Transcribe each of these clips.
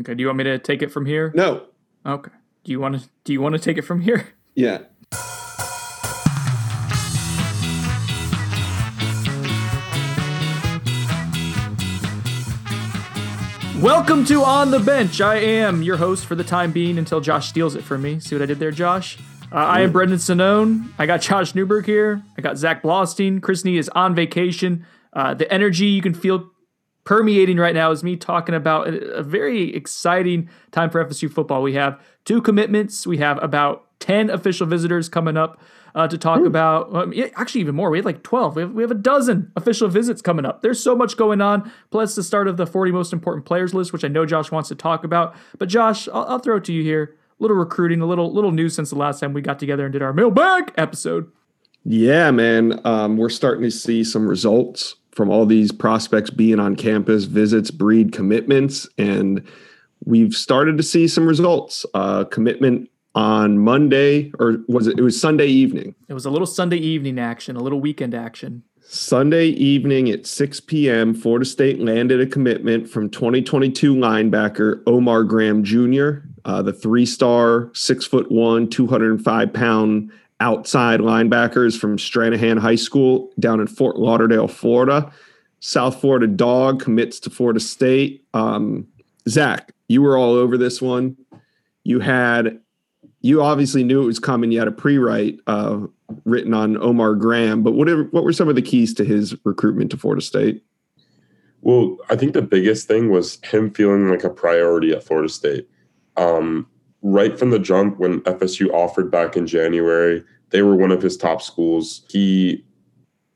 Okay. Do you want me to take it from here? No. Okay. Do you want to? Do you want to take it from here? Yeah. Welcome to On the Bench. I am your host for the time being until Josh steals it from me. See what I did there, Josh? Uh, I am Brendan Sonnone. I got Josh Newberg here. I got Zach Blostein. Chris Nee is on vacation. Uh, the energy you can feel permeating right now is me talking about a, a very exciting time for FSU football. We have two commitments. We have about 10 official visitors coming up uh, to talk about. Um, yeah, actually, even more. We have like 12. We have, we have a dozen official visits coming up. There's so much going on. Plus, the start of the 40 most important players list, which I know Josh wants to talk about. But, Josh, I'll, I'll throw it to you here. A little recruiting, a little little news since the last time we got together and did our mailbag episode. Yeah, man. Um, we're starting to see some results from all these prospects being on campus, visits, breed commitments, and we've started to see some results. Uh, commitment on Monday, or was it? It was Sunday evening. It was a little Sunday evening action, a little weekend action. Sunday evening at 6 p.m., Florida State landed a commitment from 2022 linebacker Omar Graham Jr., uh, the three star, six foot one, 205 pound outside linebackers from Stranahan High School down in Fort Lauderdale, Florida. South Florida dog commits to Florida State. Um, Zach, you were all over this one. You had, you obviously knew it was coming. You had a pre-write uh, written on Omar Graham, but what what were some of the keys to his recruitment to Florida State? Well, I think the biggest thing was him feeling like a priority at Florida State. Um, right from the jump, when FSU offered back in January, they were one of his top schools. He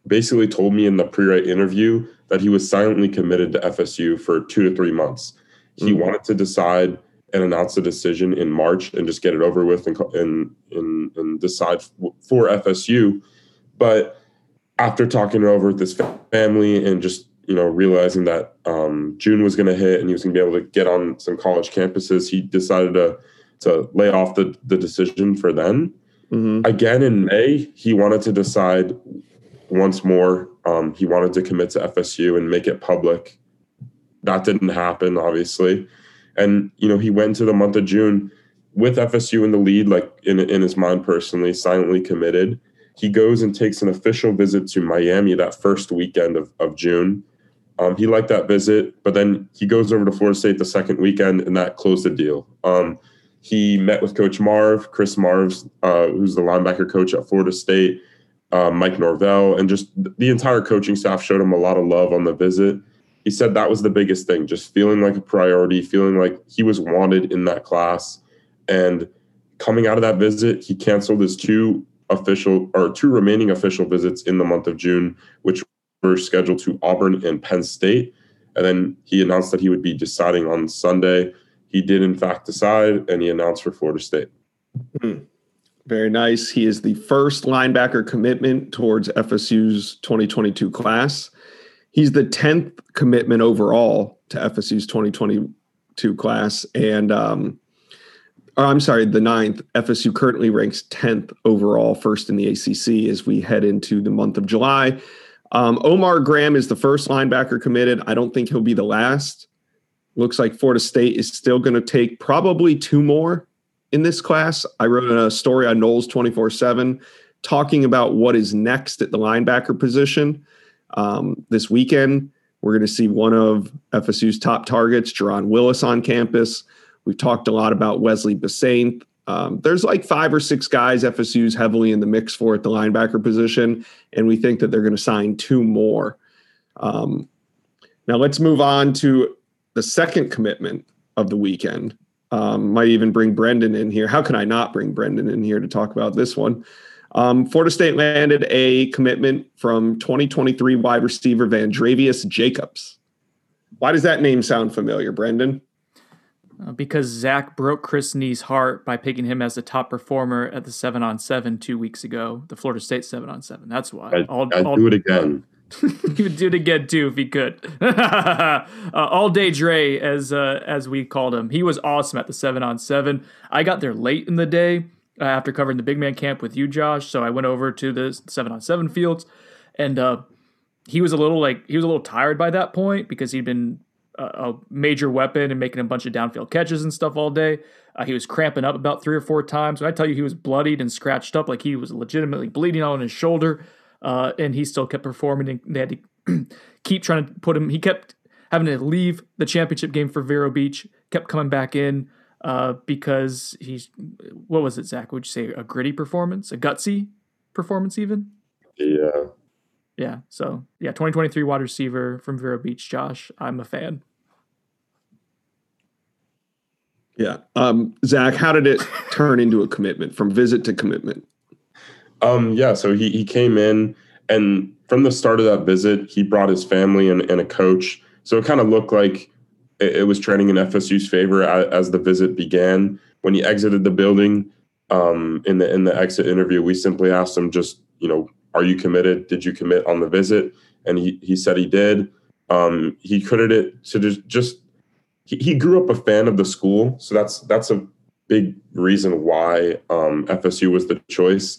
basically told me in the pre-write interview that he was silently committed to FSU for two to three months. He mm-hmm. wanted to decide and announce a decision in March and just get it over with and and and, and decide for FSU. But after talking it over with his family and just you know realizing that um, June was going to hit and he was going to be able to get on some college campuses, he decided to to lay off the the decision for then. Mm-hmm. Again in May, he wanted to decide once more. Um, he wanted to commit to FSU and make it public. That didn't happen, obviously. And you know, he went to the month of June with FSU in the lead, like in in his mind personally, silently committed. He goes and takes an official visit to Miami that first weekend of, of June. Um, he liked that visit, but then he goes over to Florida State the second weekend, and that closed the deal. Um, he met with Coach Marve, Chris Marve, uh, who's the linebacker coach at Florida State, uh, Mike Norvell, and just the entire coaching staff showed him a lot of love on the visit he said that was the biggest thing, just feeling like a priority, feeling like he was wanted in that class. And coming out of that visit, he canceled his two official or two remaining official visits in the month of June, which were scheduled to Auburn and Penn State. And then he announced that he would be deciding on Sunday. He did, in fact, decide, and he announced for Florida State. Hmm. Very nice. He is the first linebacker commitment towards FSU's 2022 class. He's the 10th commitment overall to FSU's 2022 class. And, um, I'm sorry, the ninth. FSU currently ranks 10th overall, first in the ACC as we head into the month of July. Um, Omar Graham is the first linebacker committed. I don't think he'll be the last. Looks like Florida State is still going to take probably two more in this class. I wrote a story on Noles 24 7 talking about what is next at the linebacker position. Um, this weekend, we're going to see one of FSU's top targets, Jaron Willis, on campus. We've talked a lot about Wesley Bissainthe. Um, there's like five or six guys FSU's heavily in the mix for at the linebacker position, and we think that they're going to sign two more. Um, now let's move on to the second commitment of the weekend. Um, might even bring Brendan in here. How can I not bring Brendan in here to talk about this one? Um, Florida State landed a commitment from 2023 wide receiver Van Vandrevius Jacobs. Why does that name sound familiar, Brendan? Uh, because Zach broke Chris Nee's heart by picking him as the top performer at the seven on seven two weeks ago, the Florida State seven on seven. That's why. I, I'll, I'd I'll, do it again. he would do it again too if he could. uh, all day Dre, as uh, as we called him, he was awesome at the seven on seven. I got there late in the day uh, after covering the big man camp with you, Josh. So I went over to the seven on seven fields, and uh, he was a little like he was a little tired by that point because he'd been a, major weapon and making a bunch of downfield catches and stuff all day. Uh, he was cramping up about three or four times. When I tell you he was bloodied and scratched up, like he was legitimately bleeding on his shoulder, uh, and he still kept performing. And they had to keep trying to put him. He kept having to leave the championship game for Vero Beach. Kept coming back in uh, because he's what was it, Zach? Would you say a gritty performance, a gutsy performance, even? Yeah. Yeah. So yeah, 2023 wide receiver from Vero Beach, Josh. I'm a fan. Yeah. Um, Zach, how did it turn into a commitment from visit to commitment? Um, yeah, so he, he came in and from the start of that visit, he brought his family and, and a coach. So it kind of looked like it, it, was trending in FSU's favor as, as, the visit began. When he exited the building, um, in the in the exit interview, we simply asked him just, you know, are you committed? Did you commit on the visit? And he he said he did. Um, he credited it to just, just he, he grew up a fan of the school, so that's that's a big reason why um, FSU was the choice.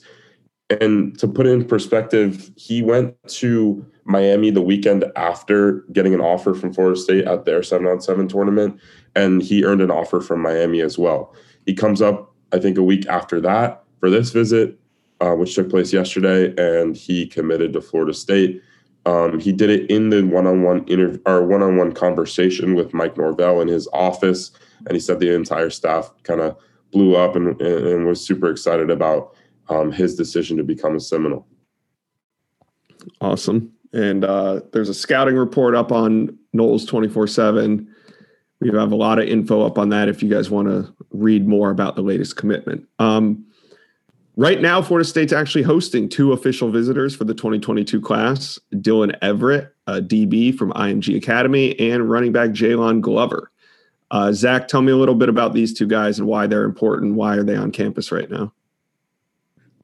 And to put it in perspective, he went to Miami the weekend after getting an offer from Florida State at their seven on seven tournament, and he earned an offer from Miami as well. He comes up, I think, a week after that for this visit, uh, which took place yesterday, and he committed to Florida State. Um, he did it in the one-on-one interview or one-on-one conversation with Mike Norvell in his office, and he said the entire staff kind of blew up and, and, was super excited about um, his decision to become a Seminole. Awesome. And uh, there's a scouting report up on Noles 24 7. We have a lot of info up on that if you guys want to read more about the latest commitment. Um, Right now, Florida State's actually hosting two official visitors for the 2022 class Dylan Everett, DB from IMG Academy, and running back Jaylon Glover. Uh, Zach, tell me a little bit about these two guys and why they're important. Why are they on campus right now?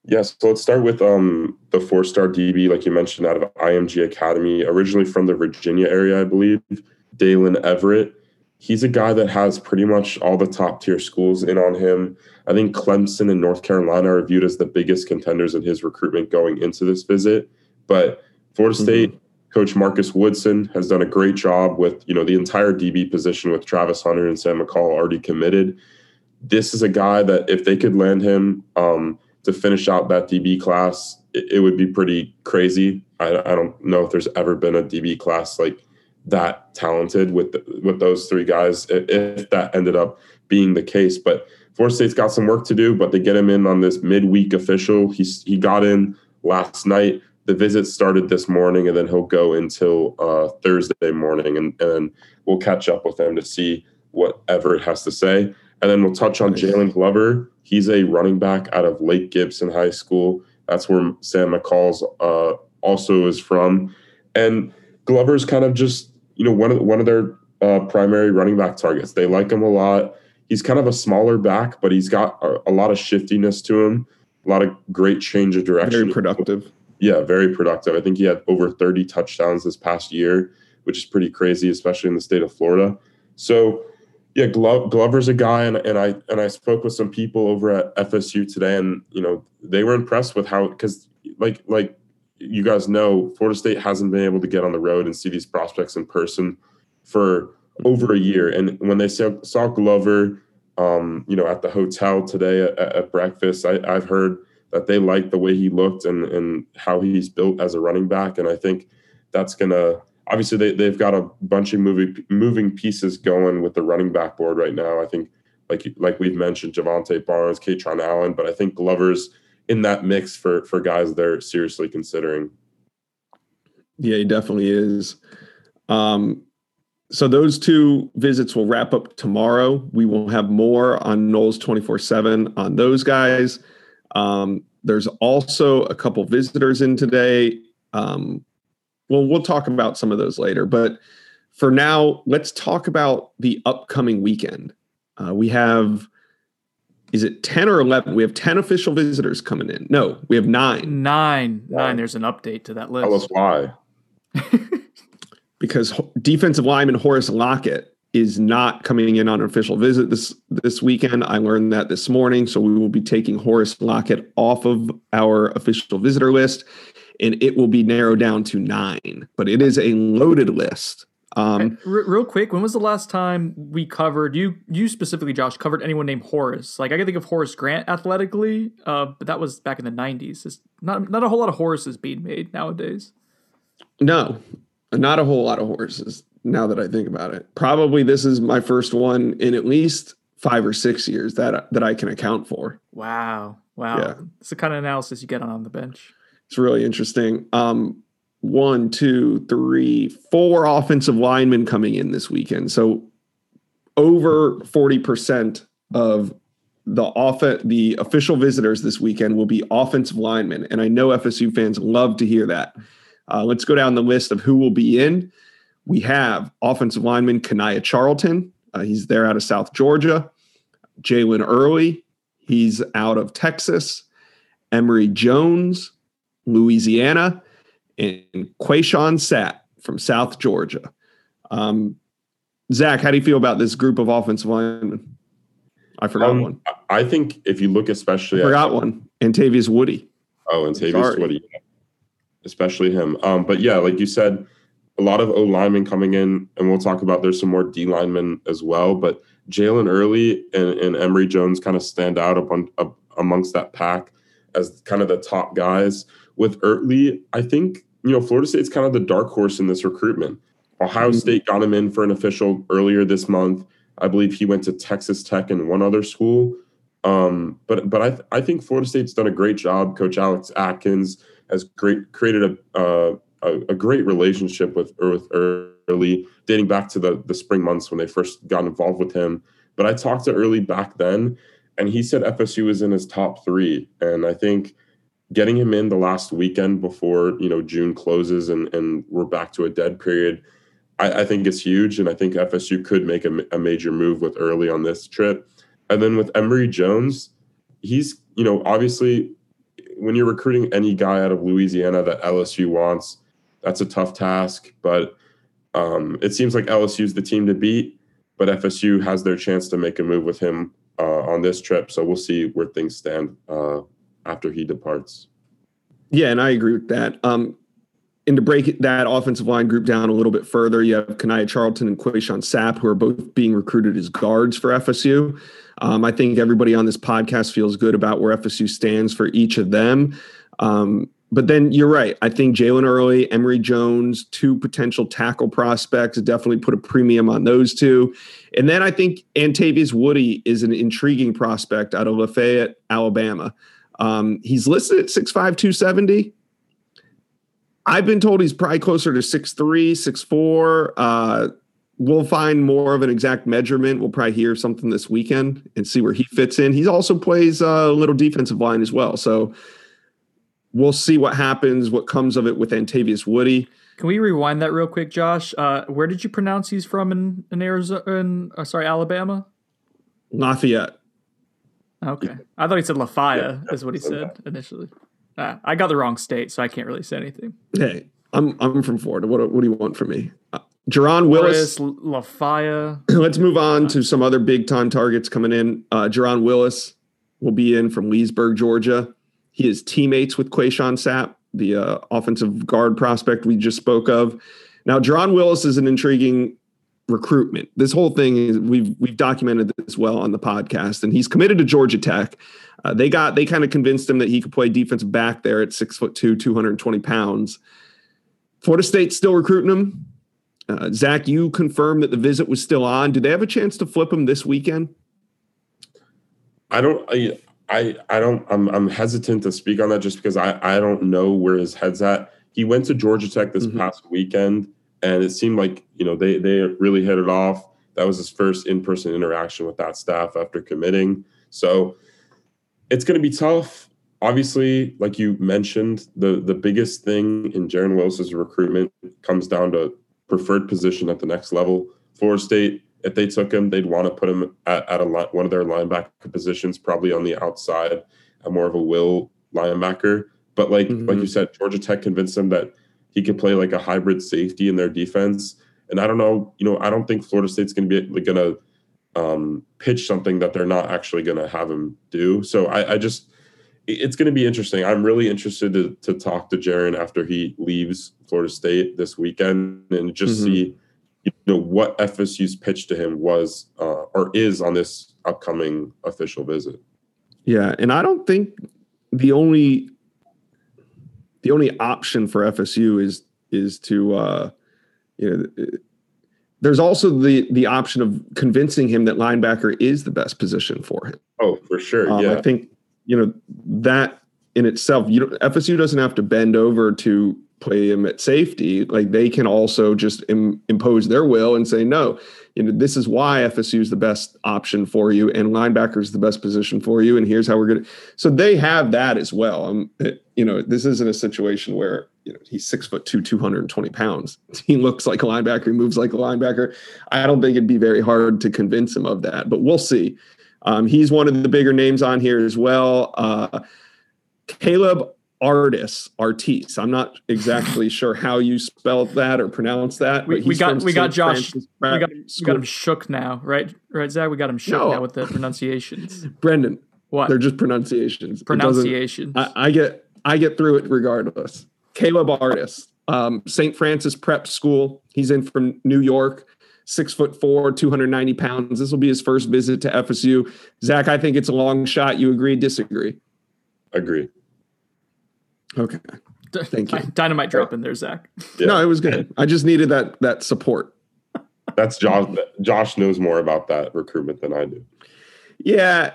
Yes, so let's start with um, the four star DB, like you mentioned, out of IMG Academy, originally from the Virginia area, I believe. Dalen Everett he's a guy that has pretty much all the top tier schools in on him. I think Clemson and North Carolina are viewed as the biggest contenders in his recruitment going into this visit. But Florida mm-hmm. State mm-hmm. coach Marcus Woodson has done a great job with, you know, the entire DB position with Travis Hunter and Sam McCall already committed. This is a guy that if they could land him um, to finish out that DB class, it, it would be pretty crazy. I, I don't know if there's ever been a DB class like that talented with the, with those three guys if that ended up being the case. But Florida State's got some work to do, but they get him in on this midweek official. He's he got in last night. The visit started this morning, and then he'll go until uh, Thursday morning, and, and we'll catch up with him to see whatever it has to say. And then we'll touch on. Jaylon Glover. He's a running back out of Lake Gibson High School. That's where Sam McCall's uh, also is from. And Glover's kind of just you know one of one of their uh, primary running back targets. They like him a lot. He's kind of a smaller back, but he's got a, a lot of shiftiness to him. A lot of great change of direction. Very productive. Yeah, very productive. I think he had over 30 touchdowns this past year, which is pretty crazy, especially in the state of Florida. So, yeah, Glo- Glover's a guy, and, and I and I spoke with some people over at FSU today, and you know they were impressed with how because like like you guys know Florida State hasn't been able to get on the road and see these prospects in person for over a year. And when they saw, saw Glover, um, you know, at the hotel today at, at breakfast, I, I've heard that they like the way he looked and, and how he's built as a running back. And I think that's to obviously they, they've got a bunch of moving moving pieces going with the running back board right now. I think like like we've mentioned, Jovantae Barnes, Kaytron Allen, but I think Glover's – in that mix for for guys they're seriously considering. Yeah, he definitely is. Um, so those two visits will wrap up tomorrow. We will have more on Noles 24 7 on those guys. Um, there's also a couple visitors in today. Um, well, we'll talk about some of those later. But for now, let's talk about the upcoming weekend. Uh, we have is it 10 or 11 we have 10 official visitors coming in no we have nine. Nine, nine. there's an update to that list tell us why because defensive lineman horace lockett is not coming in on an official visit this this weekend i learned that this morning so we will be taking horace lockett off of our official visitor list and it will be narrowed down to nine but it is a loaded list Um, real quick, when was the last time we covered you? You specifically, Josh, covered anyone named Horace? Like I can think of Horace Grant athletically, uh, but that was back in the '90s. It's not not a whole lot of Horaces being made nowadays. no, not a whole lot of horses. Now that I think about it, probably this is my first one in at least five or six years that that I can account for. Wow, wow, Yeah. it's the kind of analysis you get on on the bench. It's really interesting. Um, one, two, three, four offensive linemen coming in this weekend. So over 40% of the off the official visitors this weekend will be offensive linemen. And I know FSU fans love to hear that. Uh, let's go down the list of who will be in. We have offensive lineman Kanaya Charlton. Uh, he's there out of South Georgia. Jalen Early. He's out of Texas. Emery Jones, Louisiana, and Quayshawn Sapp from South Georgia. Um, Zach, how do you feel about this group of offensive linemen? I forgot Um, one. I think if you look especially I at forgot one. Antavius Woody. Oh, and Tavius Sorry. Woody, especially him. Um, but yeah, like you said, a lot of O linemen coming in, and we'll talk about there's some more D linemen as well. But Jalen Early and, and Emery Jones kind of stand out upon, up amongst that pack as kind of the top guys. With Early, I think you know Florida State's kind of the dark horse in this recruitment. Ohio Mhm. State got him in for an official earlier this month. I believe he went to Texas Tech and one other school. Um, but but I th- I think Florida State's done a great job. Coach Alex Atkins has great created a uh, a, a great relationship with with Early, dating back to the the spring months when they first got involved with him. But I talked to Early back then, and he said FSU was in his top three, and I think getting him in the last weekend before you know June closes and and we're back to a dead period. I, I think it's huge, and I think FSU could make a, a major move with early on this trip. And then with Emery Jones, he's you know obviously when you're recruiting any guy out of Louisiana that LSU wants, that's a tough task. But um, it seems like LSU's the team to beat, but FSU has their chance to make a move with him uh, on this trip. So we'll see where things stand uh, after he departs. Yeah, and I agree with that. Um, and to break that offensive line group down a little bit further, you have Kanaya Charlton and Quayshawn Sapp, who are both being recruited as guards for FSU. Um, I think everybody on this podcast feels good about where FSU stands for each of them. Um, but then you're right. I think Jalen Early, Emery Jones, two potential tackle prospects, definitely put a premium on those two. And then I think Antavius Woody is an intriguing prospect out of Lafayette, Alabama. Um, he's listed at 6'5, 270. I've been told he's probably closer to 6'3, 6'4. Uh, we'll find more of an exact measurement. We'll probably hear something this weekend and see where he fits in. He also plays uh, a little defensive line as well. So we'll see what happens, what comes of it with Antavius Woody. Can we rewind that real quick, Josh? Uh, where did you pronounce he's from in in Arizona? In, uh, sorry, Alabama. Lafayette. Okay, I thought he said Lafayette Yeah, is what he said initially. Ah, I got the wrong state, so I can't really say anything. Hey, I'm I'm from Florida. What what do you want from me? Uh, Jaron Willis. Lafayette. Let's move on to some other big time targets coming in. Uh, Jaron Willis will be in from Leesburg, Georgia. He is teammates with Quayshawn Sapp, the uh, offensive guard prospect we just spoke of. Now, Jaron Willis is an intriguing recruitment. This whole thing is we've we've documented this well on the podcast, and he's committed to Georgia Tech. Uh, they got they kind of convinced him that he could play defensive back there at six foot two, two hundred and twenty pounds. Florida State's still recruiting him. Uh, Zach, you confirmed that the visit was still on. Do they have a chance to flip him this weekend? I don't. I, I I don't. I'm I'm hesitant to speak on that just because I I don't know where his head's at. He went to Georgia Tech this Mhm. past weekend, and it seemed like you know they they really hit it off. That was his first in person interaction with that staff after committing. So it's going to be tough. Obviously, like you mentioned, the the biggest thing in Jaron Willis's recruitment comes down to preferred position at the next level. Florida State, if they took him, they'd want to put him at, at a li- one of their linebacker positions, probably on the outside, a more of a will linebacker. But like Mhm. like you said, Georgia Tech convinced him that he could play like a hybrid safety in their defense. And I don't know, you know, I don't think Florida State's going to be like, going to um, pitch something that they're not actually going to have him do. So I, I just, it's going to be interesting. I'm really interested to, to talk to Jaron after he leaves Florida State this weekend and just Mhm. see you know what FSU's pitch to him was uh, or is on this upcoming official visit. Yeah, and I don't think the only the only option for FSU is is to uh, you know there's also the the option of convincing him that linebacker is the best position for him. Oh, for sure. Um, yeah, I think you know that in itself. You know, FSU doesn't have to bend over to play him at safety. Like they can also just Im- impose their will and say no. You know, this is why FSU is the best option for you, and linebacker is the best position for you, and here's how we're gonna. So they have that as well. Um, it, you know, this isn't a situation where you know he's six foot two, two hundred and twenty pounds. He looks like a linebacker. He moves like a linebacker. I don't think it'd be very hard to convince him of that, but we'll see. Um, he's one of the bigger names on here as well. Uh, Caleb Artis, Artis. I'm not exactly sure how you spelled that or pronounce that. We, we got we got Josh. We got, we got him shook now, right? Right, Zach. We got him shook no. now with the pronunciations. Brendan, what? They're just pronunciations. Pronunciations. I, I, get I get through it regardless. Caleb Artis, um, St. Francis Prep School. He's in from New York. Six foot four, 290 pounds. This will be his first visit to FSU. Zach, I think it's a long shot. You agree, disagree? Agree. Okay. Thank you. Dynamite drop in there, Zach. Yeah. No, it was good. I just needed that that support. That's Josh. Josh knows more about that recruitment than I do. Yeah,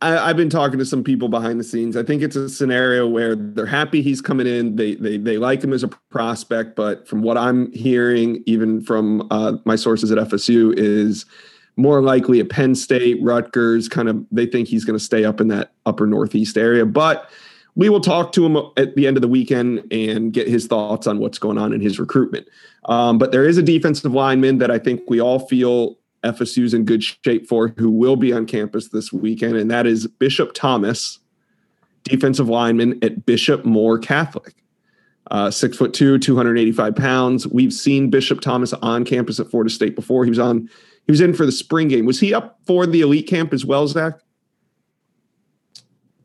I, have been talking to some people behind the scenes. I think it's a scenario where they're happy he's coming in. They they they like him as a prospect, but from what I'm hearing, even from uh, my sources at FSU, is more likely a Penn State, Rutgers. Kind of, they think he's going to stay up in that upper Northeast area, but we will talk to him at the end of the weekend and get his thoughts on what's going on in his recruitment. Um, but there is a defensive lineman that I think we all feel FSU's in good shape for who will be on campus this weekend, and that is Bishop Thomas, defensive lineman at Bishop Moore Catholic. Uh, six foot two, 285 pounds. We've seen Bishop Thomas on campus at Florida State before. He was on, he was in for the spring game. Was he up for the elite camp as well, Zach?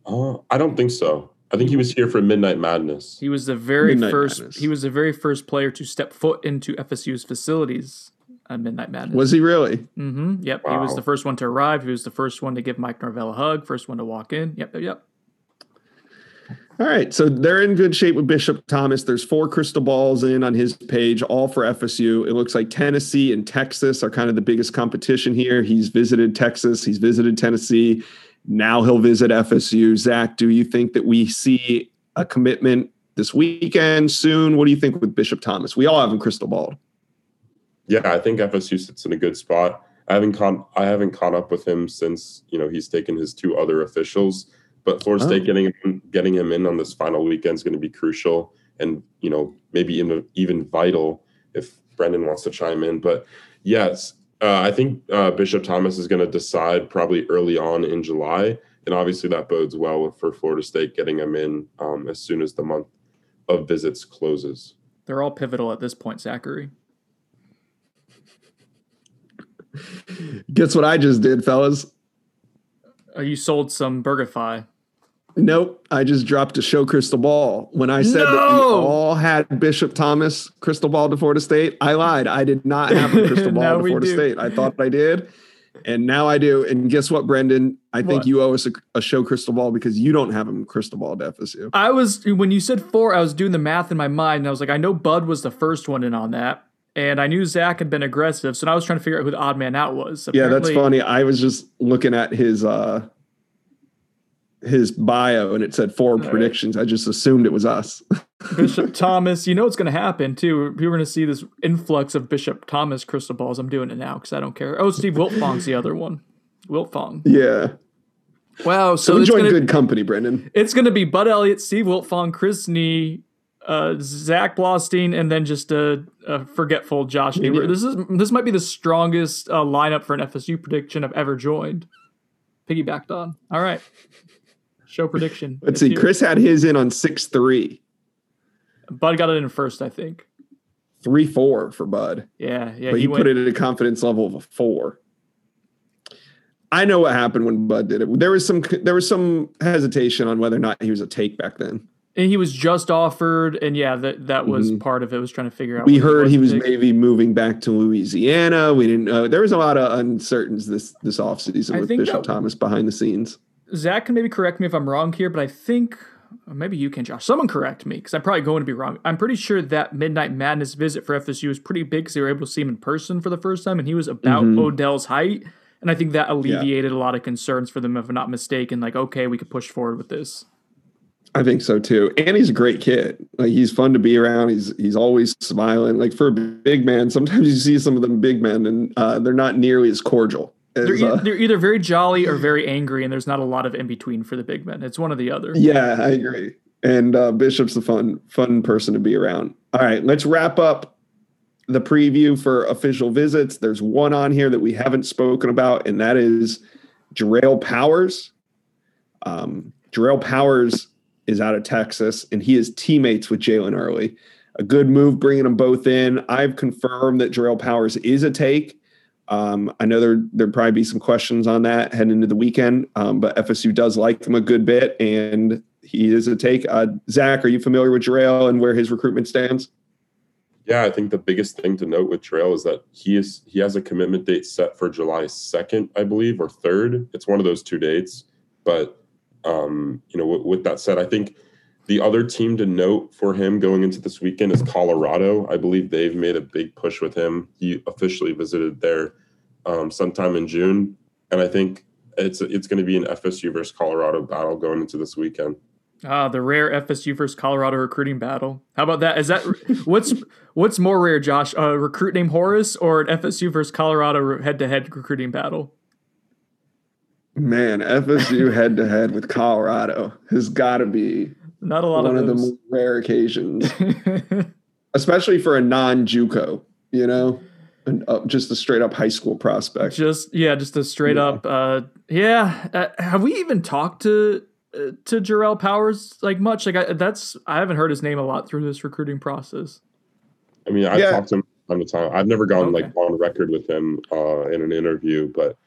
Uh, I don't think so. I think he was here for Midnight Madness. He was the very Midnight first. Madness. He was the very first player to step foot into FSU's facilities at Midnight Madness. Was he really? Mm-hmm. Yep. Wow. He was the first one to arrive. He was the first one to give Mike Norvell a hug. First one to walk in. Yep. Yep. All right, so they're in good shape with Bishop Thomas. There's four crystal balls in on his page, all for FSU. It looks like Tennessee and Texas are kind of the biggest competition here. He's visited Texas, he's visited Tennessee, now he'll visit FSU. Zach, do you think that we see a commitment this weekend soon? What do you think with Bishop Thomas? We all have him crystal balled. Yeah, I think FSU sits in a good spot. I haven't caught I haven't caught up with him since you know he's taken his two other officials. But Florida oh. State oh. getting him, getting him in on this final weekend is going to be crucial, and you know maybe even even vital if Brendan wants to chime in. But yes, uh, I think uh, Bishop Thomas is going to decide probably early on in July, and obviously that bodes well for Florida State getting him in um, as soon as the month of visits closes. They're all pivotal at this point, Zachary. Guess what I just did, fellas? Uh, you sold some BurgerFi. Nope. I just dropped a show crystal ball. When I said no! that we all had Bishop Thomas crystal ball to Florida State, I lied. I did not have a crystal ball to Florida do. State. I thought I did. And now I do. And guess what, Brendan? I think what? you owe us a, a, show crystal ball because you don't have a crystal ball FSU. I was when you said four, I was doing the math in my mind, and I was like, I know Bud was the first one in on that, and I knew Zach had been aggressive, so I was trying to figure out who the odd man out was. Apparently, yeah, that's funny. I was just looking at his uh his bio and it said four All predictions. I just assumed it was us. Bishop Thomas, you know what's going to happen too. You're going to see this influx of Bishop Thomas crystal balls. I'm doing it now because I don't care. Oh, Steve Wiltfong's the other one. Wiltfong. Yeah. Wow. So, so enjoy good company, Brendan. It's going to be Bud Elliott, Steve Wiltfong, Chris Nee, uh, Zach Blostein, and then just a, a forgetful Josh Newber. This is this might be the strongest uh, lineup for an FSU prediction I've ever joined. Piggybacked on. All right. Show prediction. Let's see. Here. Chris had his in on six three. Bud got it in first, I think. Three four for Bud. Yeah, yeah. But he, he put it at a confidence level of a four. I know what happened when Bud did it. There was some there was some hesitation on whether or not he was a take back then. And he was just offered, and yeah, that that was mm-hmm. part of it. Was trying to figure out. We heard he was maybe moving back to Louisiana. We didn't know. There was a lot of uncertainties this this offseason with Bishop that, Thomas behind the scenes. Zach can maybe correct me if I'm wrong here, but I think maybe you can, Josh. Someone correct me because I'm probably going to be wrong. I'm pretty sure that Midnight Madness visit for FSU was pretty big because they were able to see him in person for the first time, and he was about mm-hmm. Odell's height. And I think that alleviated yeah. a lot of concerns for them, if I'm not mistaken. Like, okay, we could push forward with this. I think so too. And he's a great kid. Like he's fun to be around. He's he's always smiling. Like for a big man, sometimes you see some of them big men and uh, they're not nearly as cordial. They're, e- uh, they're either very jolly or very angry, and there's not a lot of in between for the big men. It's one or the other. Yeah, I agree. And uh, Bishop's a fun fun person to be around. All right, let's wrap up the preview for official visits. There's one on here that we haven't spoken about, and that is Jarrell Powers. Um, Jarrell Powers is out of Texas, and he is teammates with Jalen Early. A good move bringing them both in. I've confirmed that Jarrell Powers is a take. Um, I know there there'd probably be some questions on that heading into the weekend, um, but FSU does like him a good bit, and he is a take. Uh, Zach, are you familiar with Jarrell and where his recruitment stands? Yeah, I think the biggest thing to note with Trail is that he is he has a commitment date set for July second, I believe, or third. It's one of those two dates. But um, you know, w- with that said, I think the other team to note for him going into this weekend is Colorado. I believe they've made a big push with him. He officially visited there um, sometime in June, and I think it's it's going to be an FSU versus Colorado battle going into this weekend. Ah, the rare FSU versus Colorado recruiting battle. How about that? Is that what's what's more rare, Josh? A recruit named Horace or an FSU versus Colorado head-to-head recruiting battle? Man, FSU head-to-head with Colorado has got to be not a lot one of, of the rare occasions, especially for a non-JUCO. You know, and, uh, just a straight up high school prospect. Just yeah, just a straight yeah. up. Uh, yeah, uh, have we even talked to to Jarrell Powers like much. Like I, that's I haven't heard his name a lot through this recruiting process. I mean, I've yeah. talked to him time to time. I've never gone okay. like on record with him uh, in an interview, but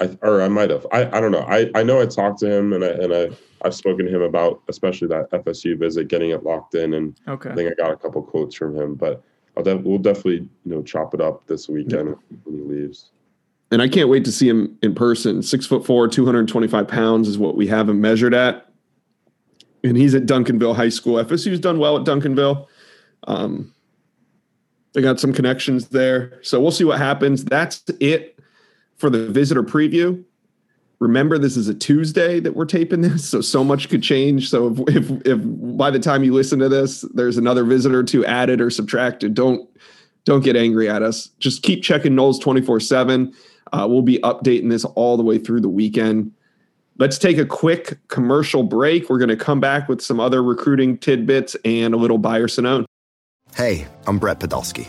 I or I might have. I, I don't know. I, I know I talked to him and I and I I've spoken to him about especially that FSU visit, getting it locked in, and okay. I think I got a couple quotes from him. But I'll def- we'll definitely you know chop it up this weekend yeah. when he leaves and I can't wait to see him in person. Six foot four, 225 pounds is what we have him measured at. And he's at Duncanville High School. FSU's done well at Duncanville. Um, they got some connections there. So we'll see what happens. That's it for the visitor preview. Remember, this is a Tuesday that we're taping this, so so much could change. So if if, if by the time you listen to this, there's another visitor to added or subtracted, don't don't get angry at us. Just keep checking Noles 24 7. Uh, we'll be updating this all the way through the weekend. Let's take a quick commercial break. We're going to come back with some other recruiting tidbits and a little buyer Sonone. Hey, I'm Brett Podolsky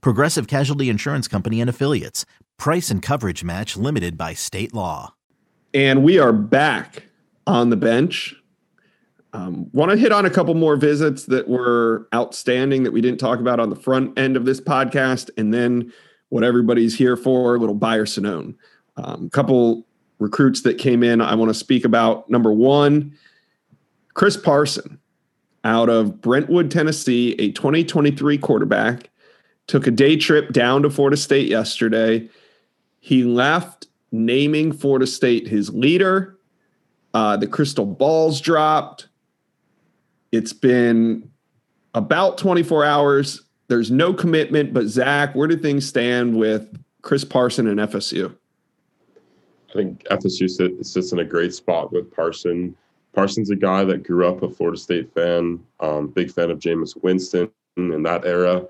Progressive Casualty Insurance Company and Affiliates. Price and coverage match limited by state law. And we are back on the bench. Um, Want to hit on a couple more visits that were outstanding that we didn't talk about on the front end of this podcast, and then what everybody's here for, a little buyer Sonone. A um, couple recruits that came in I want to speak about. Number one, Chris Parson out of Brentwood, Tennessee, a 2023 quarterback, took a day trip down to Florida State yesterday. He left naming Florida State his leader. Uh, the crystal balls dropped. It's been about 24 hours there's no commitment. But Zach, where do things stand with Chris Parson and FSU? I think FSU sit, sits in a great spot with Parson. Parson's a guy that grew up a Florida State fan, um, big fan of Jameis Winston in that era.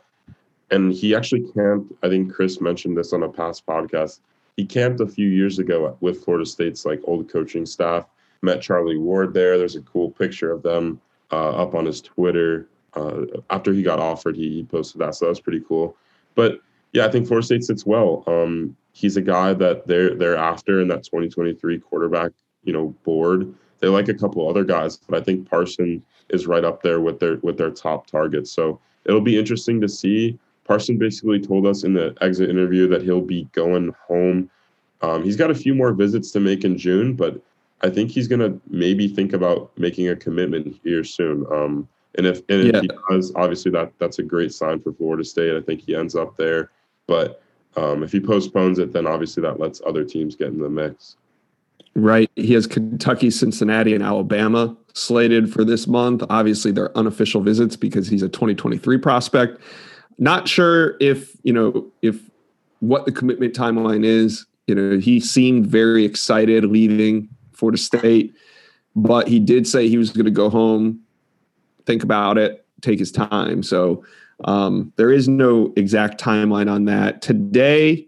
And he actually camped, I think Chris mentioned this on a past podcast. He camped a few years ago with Florida State's like old coaching staff, met Charlie Ward there. There's a cool picture of them uh, up on his Twitter. Uh, after he got offered, he, he posted that. So that was pretty cool. But yeah, I think Florida State sits well. Um, he's a guy that they're they're after in that 2023 quarterback, you know, board. They like a couple other guys, but I think Parson is right up there with their with their top targets. So it'll be interesting to see. Parson basically told us in the exit interview that he'll be going home. Um, he's got a few more visits to make in June, but I think he's gonna maybe think about making a commitment here soon. Um, and if and if yeah. he does, obviously that that's a great sign for Florida State. I think he ends up there. But um, if he postpones it, then obviously that lets other teams get in the mix. Right. He has Kentucky, Cincinnati, and Alabama slated for this month. Obviously, they're unofficial visits because he's a 2023 prospect. Not sure if, you know, if what the commitment timeline is. You know, he seemed very excited leaving Florida State, but he did say he was going to go home, think about it, take his time. So um, there is no exact timeline on that. Today,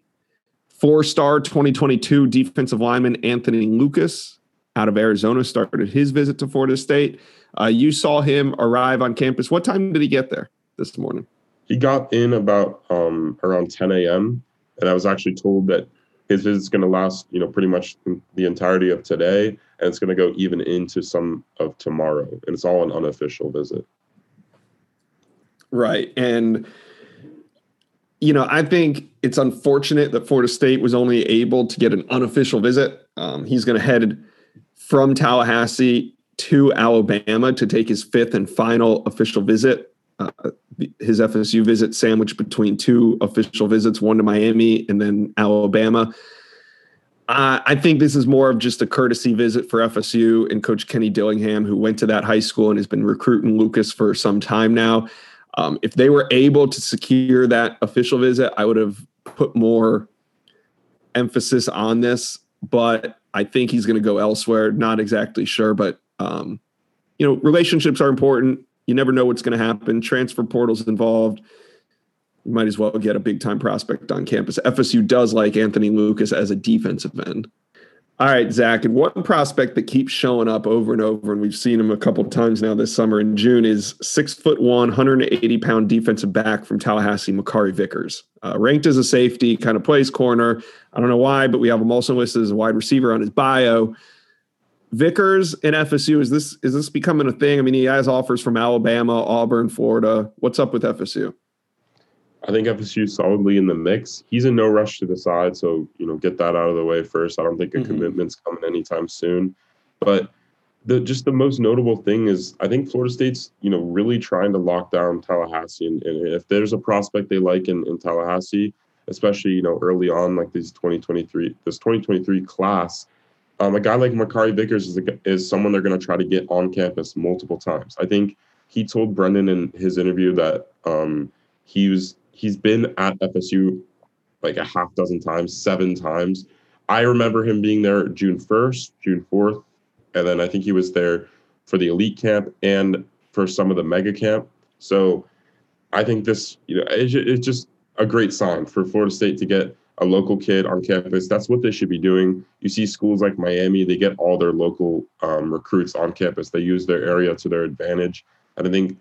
four star 2022 defensive lineman Anthony Lucas out of Arizona started his visit to Florida State. Uh, you saw him arrive on campus. What time did he get there this morning? He got in about um, around 10 a.m. And I was actually told that his visit's going to last, you know, pretty much the entirety of today, and it's going to go even into some of tomorrow. And it's all an unofficial visit. Right. And, you know, I think it's unfortunate that Florida State was only able to get an unofficial visit. Um, he's going to head from Tallahassee to Alabama to take his fifth and final official visit. Uh, his FSU visit sandwiched between two official visits, one to Miami and then Alabama. Uh, I think this is more of just a courtesy visit for FSU and Coach Kenny Dillingham, who went to that high school and has been recruiting Lucas for some time now. Um, if they were able to secure that official visit, I would have put more emphasis on this. But I think he's going to go elsewhere. Not exactly sure, but um, you know, relationships are important. You never know what's going to happen. Transfer portals involved. You might as well get a big time prospect on campus. FSU does like Anthony Lucas as a defensive end. All right, Zach, and one prospect that keeps showing up over and over, and we've seen him a couple times now this summer in June, is six foot one, 180 pound defensive back from Tallahassee, Makari Vickers. Uh, ranked as a safety, kind of plays corner. I don't know why, but we have him also listed as a wide receiver on his bio. Vickers in FSU, is this is this becoming a thing? I mean, he has offers from Alabama, Auburn, Florida. What's up with FSU? I think FSU solidly in the mix. He's in no rush to decide, so you know, get that out of the way first. I don't think a mm-hmm. commitment's coming anytime soon. But the just the most notable thing is I think Florida State's you know really trying to lock down Tallahassee, and, and if there's a prospect they like in, in Tallahassee, especially you know early on like these 2023 this 2023 class. Um, a guy like Makari Vickers is, a, is someone they're going to try to get on campus multiple times. I think he told Brendan in his interview that um, he was he's been at FSU like a half dozen times, seven times. I remember him being there June 1st, June 4th, and then I think he was there for the elite camp and for some of the mega camp. So I think this, you know, it's, it's just a great sign for Florida State to get a local kid on campus. That's what they should be doing. You see schools like Miami, they get all their local um, recruits on campus. They use their area to their advantage. And I think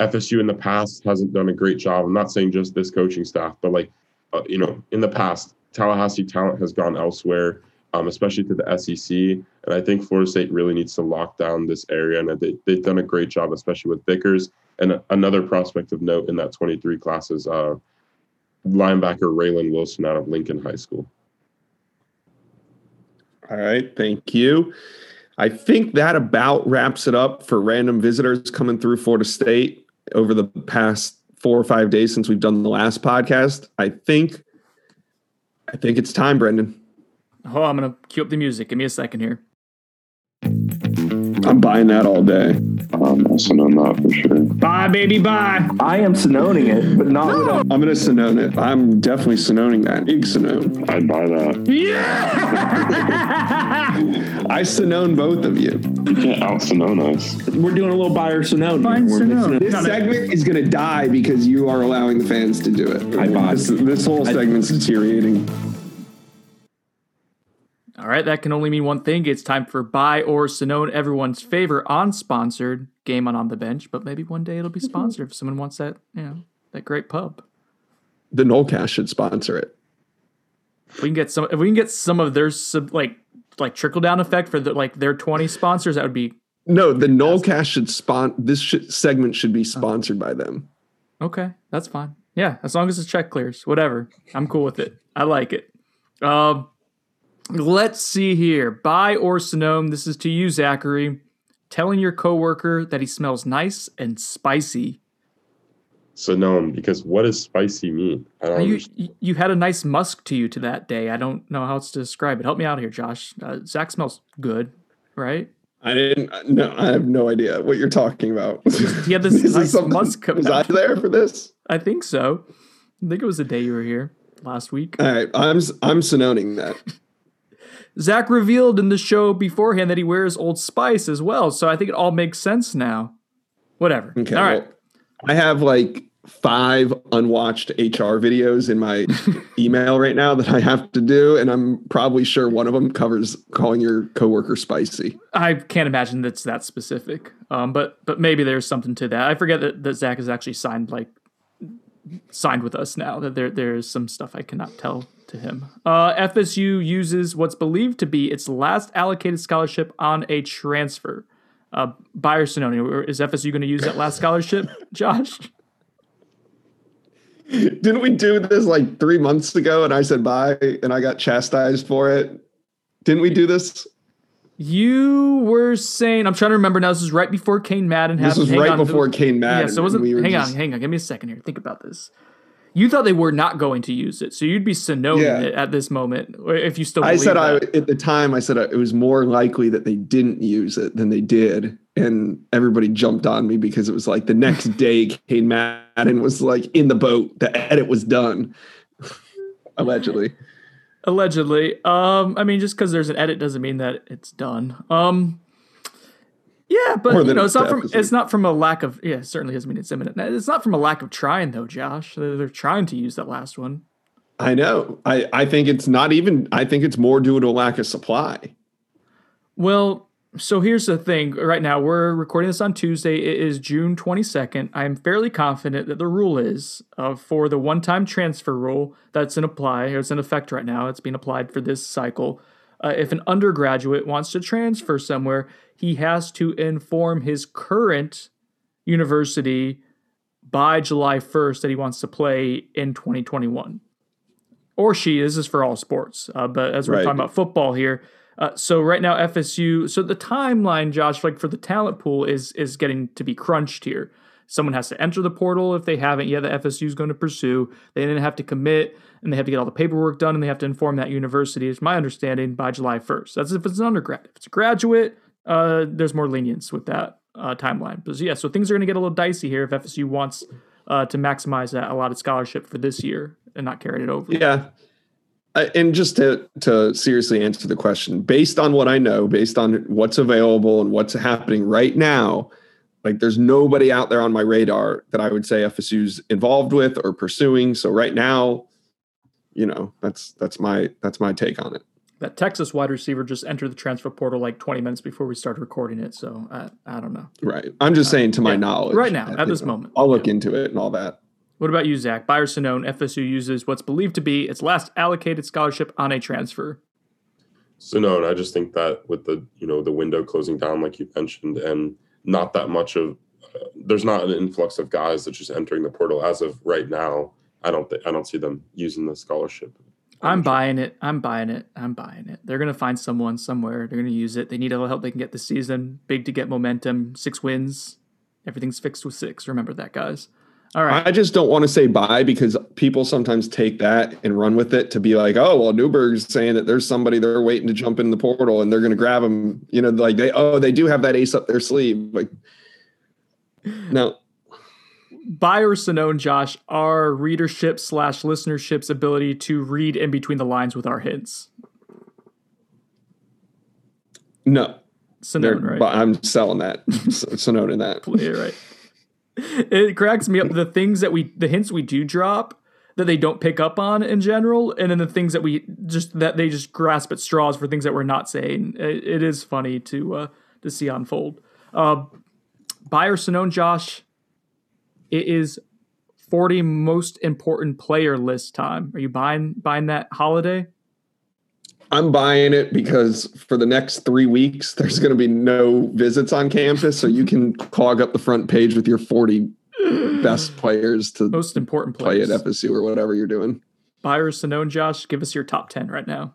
FSU in the past hasn't done a great job. I'm not saying just this coaching staff, but like, uh, you know, in the past, Tallahassee talent has gone elsewhere, um, especially to the SEC. And I think Florida State really needs to lock down this area. And they, they've done a great job, especially with Vickers. And another prospect of note in that 23 class is uh, linebacker Raylan Wilson out of Lincoln High School. All right. Thank you. I think that about wraps it up for random visitors coming through Florida State over the past four or five days since we've done the last podcast. I think I think it's time, Brendan. Oh, I'm gonna cue up the music. Give me a second here. I'm buying that all day. I'm also on that for sure. Bye, baby, bye. I am Sononing it, but not with a I'm gonna Sonone it. I'm definitely Sononing that. Big Sonone. I'd buy that. Yeah. I Sonone both of you. You can't out Sonone us. We're doing a little buyer Sonone. Fine We're Sonone. This segment is gonna die because you are allowing the fans to do it. I bought this, this whole segment's deteriorating. All right, that can only mean one thing. It's time for Buy or Sonnone, everyone's favorite unsponsored game on On the Bench. But maybe one day it'll be sponsored if someone wants that, you know, that great pub. The Nolecast should sponsor it. If we can get some, if we can get some of their sub, like like trickle down effect for the, like their twenty sponsors, that would be No, the Nolecast should spon. This should, segment should be sponsored by them. Okay, that's fine. Yeah, as long as the check clears, whatever. I'm cool with it. I like it. Um, let's see here. Buy or Sonnone. This is to you, Zachary. Telling your coworker that he smells nice and spicy. Sonnone, because what does spicy mean? I don't You, understand. you you had a nice musk to you to that day. I don't know how else to describe it. Help me out here, Josh. Uh, Zach smells good, right? I didn't. No, I have no idea what you're talking about. He had this is nice something- musk Was I there for this? I think so. I think it was the day you were here last week. All right, I'm I'm Sononing that. Zach revealed in the show beforehand that he wears Old Spice as well, so I think it all makes sense now. Whatever. Okay. all right. well, I have like five unwatched HR videos in my email right now that I have to do, and I'm probably sure one of them covers calling your coworker spicy. I can't imagine that's that specific. Um, but but maybe there's something to that. I forget that, that Zach is actually signed like signed with us now. That there there's some stuff I cannot tell to him. Uh, FSU uses what's believed to be its last allocated scholarship on a transfer. Uh, Buyer Sonnone, is FSU going to use that last scholarship, Josh? Didn't we do this like three months ago? And I said bye, and I got chastised for it. Didn't we do this? You were saying, I'm trying to remember now. This was right before Kane Madden This was Hang right on. before Kane Madden. Yeah, so it wasn't. we hang just- on, hang on. Give me a second here. Think about this. You thought they were not going to use it, so you'd be Sononing Yeah. it at this moment, if you still. I said I at the time I said it was more likely that they didn't use it than they did, and everybody jumped on me because it was like the next day Kane Madden was like in the boat. The edit was done, allegedly. allegedly. Um, I mean, just because there's an edit doesn't mean that it's done. Um, yeah, but you know, it's not from episode. it's not from a lack of yeah. it Certainly doesn't mean it's imminent. It's not from a lack of trying though, Josh. They're, they're trying to use that last one. I know. I I think it's not even. I think it's more due to a lack of supply. Well, so here's the thing. Right now, we're recording this on Tuesday. It is June 22nd. I am fairly confident that the rule is uh, for the one time transfer rule that's in apply, or it's in effect right now, it's being applied for this cycle. Uh, if an undergraduate wants to transfer somewhere, he has to inform his current university by July 1st that he wants to play in 2021 or she. This is for all sports, uh, but as we're Right. talking about football here, uh, so right now FSU. So the timeline, Josh, like for the talent pool, is is getting to be crunched here. Someone has to enter the portal if they haven't yet. the FSU is going to pursue. They then have to commit, and they have to get all the paperwork done, and they have to inform that university. It's my understanding by July first. That's if it's an undergrad. If it's a graduate, uh, there's more lenience with that uh, timeline. But yeah, so things are going to get a little dicey here if FSU wants uh, to maximize that allotted scholarship for this year and not carry it over. Yeah. Uh, and just to to seriously answer the question, based on what I know, based on what's available and what's happening right now, like there's nobody out there on my radar that I would say FSU's involved with or pursuing. So right now, you know, that's that's my that's my take on it. That Texas wide receiver just entered the transfer portal like 20 minutes before we started recording it. So I, I don't know. Right. I'm just saying to my yeah, knowledge. right now, I at this think moment. I'll look Yeah. into it and all that. What about you, Zach? Buyer Sonnone, FSU uses what's believed to be its last allocated scholarship on a transfer. So no, and I just think that with the you know the window closing down, like you mentioned, and not that much of uh, there's not an influx of guys that's just entering the portal as of right now. I don't think I don't see them using the scholarship. I'm buying it. I'm buying it. I'm buying it. They're going to find someone somewhere. They're going to use it. They need a little help they can get this season. Big to get momentum. Six wins. Everything's fixed with six. Remember that, guys. All right. I just don't want to say bye because people sometimes take that and run with it to be like, oh, well, Newberg's saying that there's somebody they're waiting to jump in the portal and they're going to grab them. You know, like they, oh, they do have that ace up their sleeve. Like, no, by or Sonnone, Josh, our readership slash listenership's ability to read in between the lines with our hints. No, Sonnone, right? but I'm selling that. Sonnone in that. Yeah, right. It cracks me up the things that we the hints we do drop that they don't pick up on in general, and then the things that we just that they just grasp at straws for things that we're not saying. It, it is funny to uh, to see unfold. Uh, buyer Sonnone Josh, it is forty most important player list time. Are you buying buying that holiday? I'm buying it because for the next three weeks, there's going to be no visits on campus. So you can clog up the front page with your 40 best players to Most important play at players. FSU or whatever you're doing. Buyer Sonnone Josh, give us your top ten right now.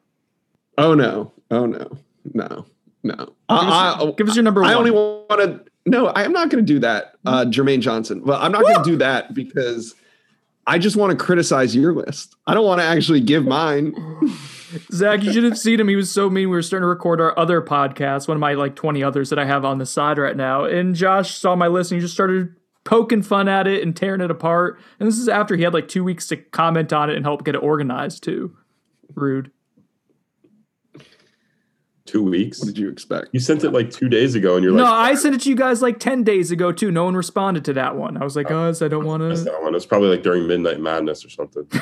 Oh, no. Oh, no. No. No. Give us, I, I, give us your number one. I only want to. No, I am not going to do that, uh, Jermaine Johnson. Well, I'm not going to do that because I just want to criticize your list. I don't want to actually give mine. Zach, you should have seen him. He was so mean. We were starting to record our other podcast, one of my like 20 others that I have on the side right now. And Josh saw my list and he just started poking fun at it and tearing it apart. And this is after he had like two weeks to comment on it and help get it organized too. Rude. Two weeks. What did you expect? You sent it like two days ago, and you're No, like, no, I sent it to you guys like 10 days ago too. No one responded to that one. I was like, oh. guys, I don't want to. that one." It's probably like during Midnight Madness or something.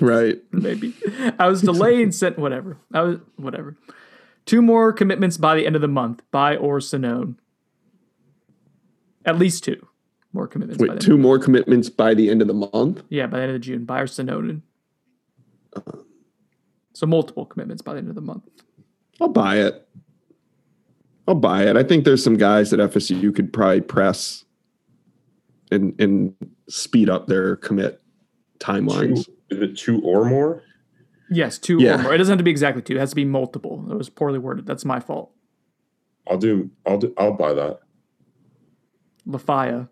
Right. maybe. I was delayed, sent whatever. I was whatever. Two more commitments by the end of the month, by or Sonnone. At least two more commitments. by Wait, the two more commitments by the end of the month? Yeah, by the end of June, by or Sonnone. Uh. So multiple commitments by the end of the month. I'll buy it. I'll buy it. I think there's some guys at FSU could probably press and and speed up their commit timelines. Two, is it two or more? Yes, two Yeah. or more. It doesn't have to be exactly two. It has to be multiple. It was poorly worded. That's my fault. I'll do. I'll do. I'll buy that. Lafaya.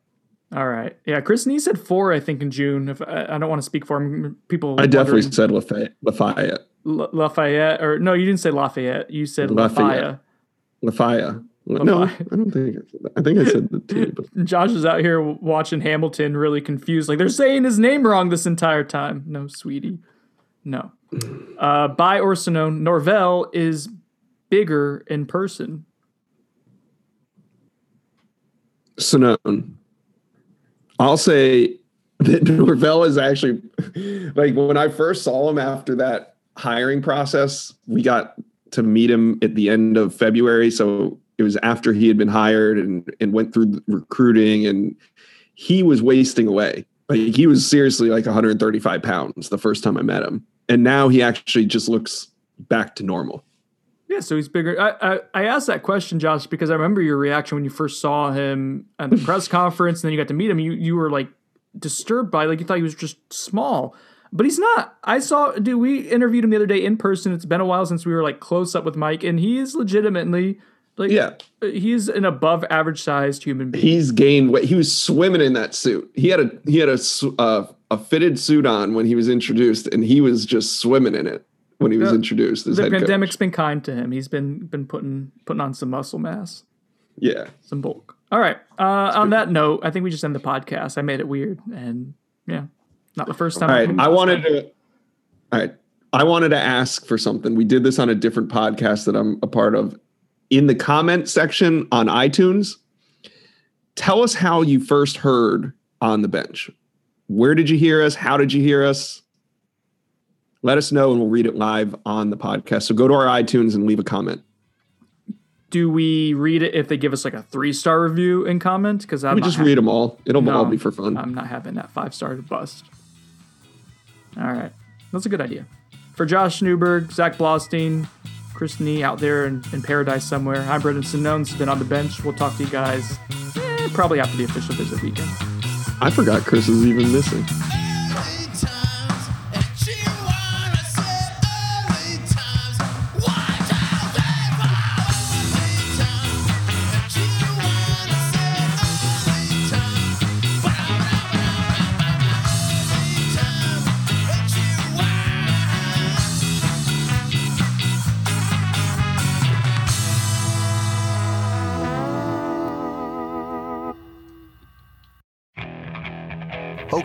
All right. Yeah, Chris Nee said four, I think, in June. If I, I don't want to speak for him. People I definitely wondering- said Lafayette. Lafayette. La- Lafayette, or no, you didn't say Lafayette. You said Lafayette. Lafayette. Lafayette. No, I don't think I said that. I think I said the two, but Josh is out here watching Hamilton, really confused. Like they're saying his name wrong this entire time. No, sweetie, no. Uh, by or Sonnone, Norvell is bigger in person. Sonnone. I'll say that Norvell is actually like when I first saw him after that hiring process, we got to meet him at the end of February. So it was after he had been hired and, and went through recruiting and he was wasting away. Like he was seriously like 135 pounds the first time I met him. And now he actually just looks back to normal. Yeah, so he's bigger. I, I, I asked that question, Josh, because I remember your reaction when you first saw him at the press conference, and then you got to meet him. You you were like disturbed by, like you thought he was just small, but he's not. I saw, dude. We interviewed him the other day in person. It's been a while since we were like close up with Mike, and he is legitimately like Yeah. he's an above average sized human being. he's gained weight. He was swimming in that suit. He had a he had a uh, a fitted suit on when he was introduced, and he was just swimming in it when he was Yeah. introduced the pandemic's coach. been kind to him. He's been been putting putting on some muscle mass. Yeah, some bulk. All right. Uh, on that note, I think we just end the podcast. I made it weird, and yeah, not the first time. all right. I've- wanted to. All right, I wanted to ask for something. We did this on a different podcast that I'm a part of. In the comment section on iTunes, tell us how you first heard on the bench. Where did you hear us? How did you hear us? Let us know and we'll read it live on the podcast. So go to our iTunes and leave a comment. Do we read it if they give us like a three star review and comment? Because I'm we just read them all. It'll No, all be for fun. I'm not having that five star bust. All right, that's a good idea. For Josh Newberg, Zach Blostein, Chris Nee out there in, in paradise somewhere. I'm Brendan Sonnone's been on the bench. We'll talk to you guys eh, probably after the official visit weekend. I forgot Chris is even missing.